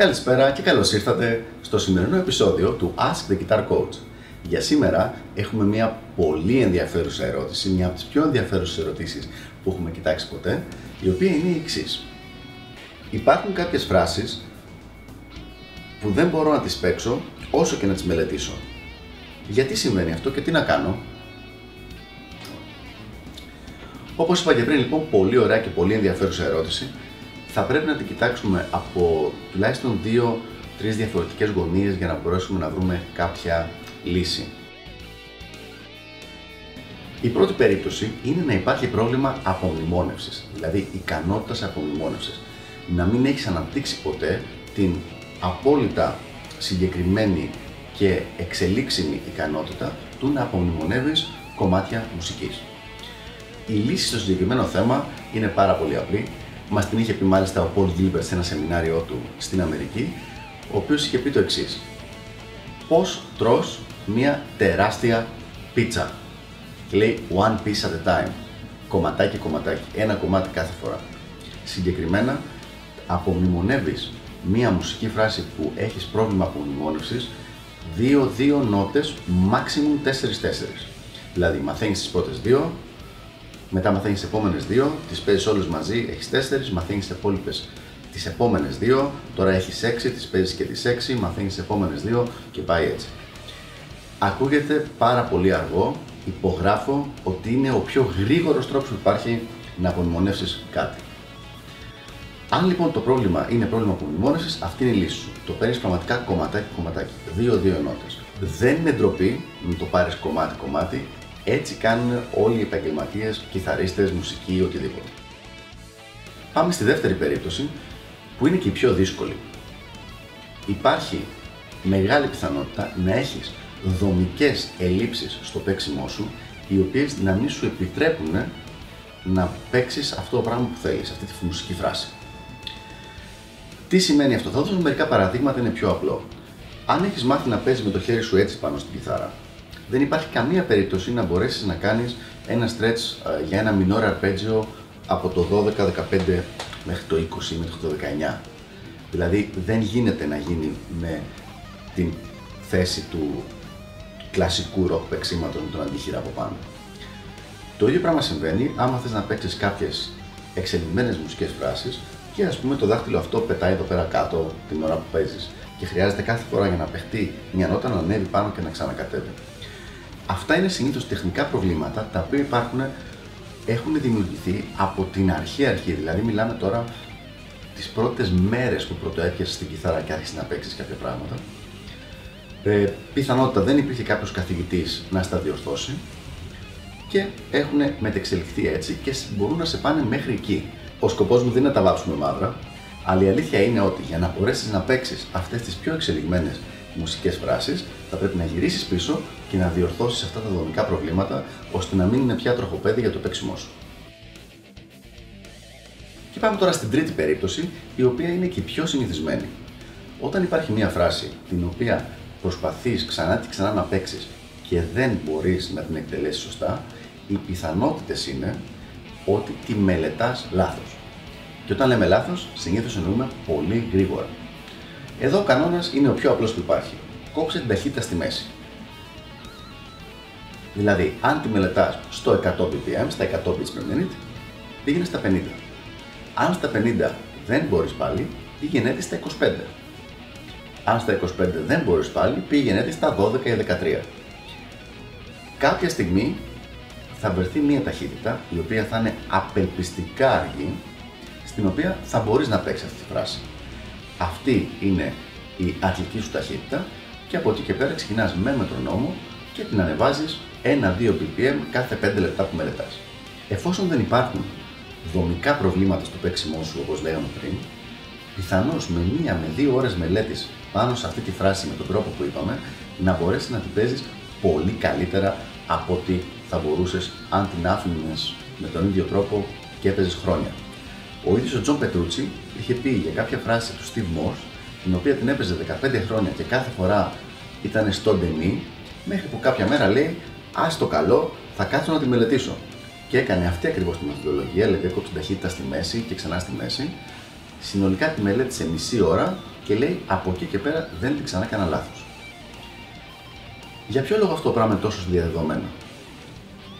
Καλησπέρα και καλώς ήρθατε στο σημερινό επεισόδιο του Ask the Guitar Coach. Για σήμερα έχουμε μια πολύ ενδιαφέρουσα ερώτηση, μια από τις πιο ενδιαφέρουσες ερωτήσεις που έχουμε κοιτάξει ποτέ, η οποία είναι η εξής. Υπάρχουν κάποιες φράσεις που δεν μπορώ να τις παίξω όσο και να τις μελετήσω. Γιατί συμβαίνει αυτό και τι να κάνω; Όπως είπα και πριν λοιπόν, πολύ ωραία και πολύ ενδιαφέρουσα ερώτηση θα πρέπει να την κοιτάξουμε από τουλάχιστον δύο-τρεις διαφορετικές γωνίες για να μπορέσουμε να βρούμε κάποια λύση. Η πρώτη περίπτωση είναι να υπάρχει πρόβλημα απομνημόνευσης, δηλαδή ικανότητας απομνημόνευσης. Να μην έχεις αναπτύξει ποτέ την απόλυτα συγκεκριμένη και εξελίξιμη ικανότητα του να απομνημονεύεις κομμάτια μουσικής. Η λύση στο συγκεκριμένο θέμα είναι πάρα πολύ απλή Μας την είχε πει μάλιστα ο Πολ Gilbert σε ένα σεμινάριό του στην Αμερική, ο οποίος είχε πει το εξής. Πώς τρώ μια τεράστια πίτσα; λέει one piece at a time. Κομματάκι κομματάκι. Ένα κομμάτι κάθε φορά. Συγκεκριμένα, απομνημονεύεις μία μουσική φράση που έχεις πρόβλημα απομνημόνευσης 2-2 νότες, maximum 4-4. Δηλαδή, μαθαίνεις τις πρώτες δύο, μετά μαθαίνεις τι επόμενες δύο, τις παίζεις όλες μαζί, έχεις τέσσερις, μαθαίνεις τι υπόλοιπε τις επόμενες δύο, τώρα έχεις έξι, τις παίζεις και τις έξι, μαθαίνεις τι επόμενες δύο και πάει έτσι. Ακούγεται πάρα πολύ αργό, υπογράφω ότι είναι ο πιο γρήγορος τρόπος που υπάρχει να απομνημονεύσει κάτι. Αν λοιπόν το πρόβλημα είναι πρόβλημα απομνημόνευση, αυτή είναι η λύση σου. Το παίρνεις πραγματικά κομματάκι κομματάκι. Δύο-δύο ενότε. Δεν είναι ντροπή να το πάρεις κομμάτι-κομμάτι, έτσι κάνουν όλοι οι επαγγελματίες, κιθαρίστες, μουσικοί, οτιδήποτε. Πάμε στη δεύτερη περίπτωση, που είναι και η πιο δύσκολη. Υπάρχει μεγάλη πιθανότητα να έχεις δομικές ελλείψεις στο παίξιμό σου, οι οποίες να μην σου επιτρέπουν να παίξεις αυτό το πράγμα που θέλεις, αυτή τη μουσική φράση. Τι σημαίνει αυτό, θα δώσω μερικά παραδείγματα, είναι πιο απλό. Αν έχεις μάθει να παίζεις με το χέρι σου έτσι πάνω στην κιθάρα, δεν υπάρχει καμία περίπτωση να μπορέσεις να κάνεις ένα stretch ε, για ένα minor arpeggio από το 12-15 μέχρι το 20 μέχρι το 19. Δηλαδή δεν γίνεται να γίνει με την θέση του κλασικού rock παίξήματος με τον αντίχειρα από πάνω. Το ίδιο πράγμα συμβαίνει άμα θες να παίξεις κάποιες εξελιγμένες μουσικές φράσεις και ας πούμε το δάχτυλο αυτό πετάει εδώ πέρα κάτω την ώρα που παίζεις και χρειάζεται κάθε φορά για να παιχτεί μια νότα να ανέβει πάνω και να ξανακατέβει. Αυτά είναι συνήθως τεχνικά προβλήματα τα οποία υπάρχουν, έχουν δημιουργηθεί από την αρχή αρχή. Δηλαδή, μιλάμε τώρα τις πρώτες μέρες που πρωτοέπιασε στην κιθάρα και άρχισες να παίξεις κάποια πράγματα. Ε, πιθανότητα δεν υπήρχε κάποιος καθηγητής να στα διορθώσει και έχουν μετεξελιχθεί έτσι και μπορούν να σε πάνε μέχρι εκεί. Ο σκοπός μου δεν είναι να τα βάψουμε μαύρα, αλλά η αλήθεια είναι ότι για να μπορέσεις να παίξεις αυτές τις πιο εξελιγμένες μουσικές φράσεις, θα πρέπει να γυρίσεις πίσω και να διορθώσεις αυτά τα δομικά προβλήματα, ώστε να μην είναι πια τροχοπέδι για το παίξιμό σου. Και πάμε τώρα στην τρίτη περίπτωση, η οποία είναι και η πιο συνηθισμένη. Όταν υπάρχει μια φράση την οποία προσπαθείς ξανά και ξανά να παίξεις και δεν μπορείς να την εκτελέσεις σωστά, οι πιθανότητες είναι ότι τη μελετάς λάθος. Και όταν λέμε λάθος, συνήθως εννοούμε πολύ γρήγορα. Εδώ ο κανόνας είναι ο πιο απλός που υπάρχει. Κόψε την ταχύτητα στη μέση. Δηλαδή, αν τη μελετάς στο 100 bpm, στα 100 beats per minute, πήγαινε στα 50. Αν στα 50 δεν μπορείς πάλι, πήγαινε στα 25. Αν στα 25 δεν μπορείς πάλι, πήγαινε στα 12 ή 13. Κάποια στιγμή θα βρεθεί μια ταχύτητα η οποία θα είναι απελπιστικά αργή, στην οποία θα μπορείς να παίξεις αυτή τη φράση. Αυτή είναι η αρχική σου ταχύτητα και από εκεί και πέρα ξεκινάς με μετρονόμο και την ανεβάζεις 1-2 ppm κάθε 5 λεπτά που μελετάς. Εφόσον δεν υπάρχουν δομικά προβλήματα στο παίξιμό σου όπως λέγαμε πριν, πιθανώς με μία με δύο ώρες μελέτης πάνω σε αυτή τη φράση με τον τρόπο που είπαμε, να μπορέσεις να την παίζεις πολύ καλύτερα από ότι θα μπορούσες αν την άφηνες με τον ίδιο τρόπο και έπαιζες χρόνια. Ο ίδιος ο John Petrucci είχε πει για κάποια φράση του Steve Morse, την οποία την έπαιζε 15 χρόνια και κάθε φορά ήταν στο ντεμί, μέχρι που κάποια μέρα λέει: Α το καλό, θα κάτσω να τη μελετήσω. Και έκανε αυτή ακριβώς τη μεθοδολογία, δηλαδή έκοψε την ταχύτητα στη μέση και ξανά στη μέση. Συνολικά τη μελέτησε μισή ώρα και και λέει από εκεί και πέρα δεν την ξανά κανένα λάθος. Για ποιο λόγο αυτό το πράγμα είναι τόσο διαδεδομένο.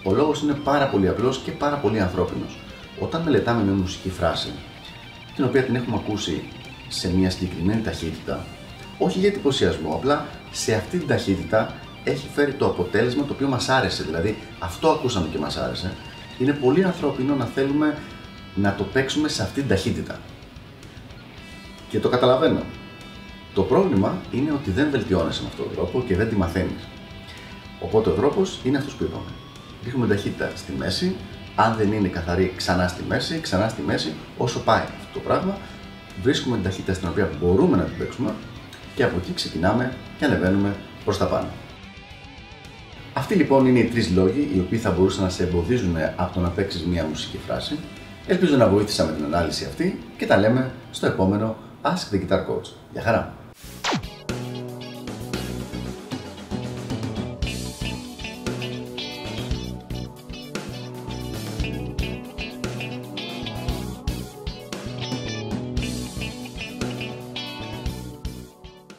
Ο λόγος είναι πάρα πολύ απλός και πάρα πολύ ανθρώπινος. Όταν μελετάμε μια μουσική φράση, την οποία την έχουμε ακούσει σε μια συγκεκριμένη ταχύτητα, όχι για εντυπωσιασμό, απλά σε αυτή την ταχύτητα έχει φέρει το αποτέλεσμα το οποίο μας άρεσε. Δηλαδή, αυτό ακούσαμε και μας άρεσε. Είναι πολύ ανθρώπινο να θέλουμε να το παίξουμε σε αυτή την ταχύτητα. Και το καταλαβαίνω. Το πρόβλημα είναι ότι δεν βελτιώνεσαι με αυτόν τον τρόπο και δεν τη μαθαίνεις. Οπότε ο τρόπος είναι αυτός που είπαμε. Ρίχνουμε ταχύτητα στη μέση, αν δεν είναι καθαρή, ξανά στη μέση, ξανά στη μέση, όσο πάει αυτό το πράγμα, βρίσκουμε την ταχύτητα στην οποία μπορούμε να την παίξουμε και από εκεί ξεκινάμε και ανεβαίνουμε προς τα πάνω. Αυτοί λοιπόν είναι οι τρεις λόγοι οι οποίοι θα μπορούσαν να σε εμποδίζουν από το να παίξεις μία μουσική φράση. Ελπίζω να βοήθησα με την ανάλυση αυτή και τα λέμε στο επόμενο Ask the Guitar Coach. Γεια χαρά!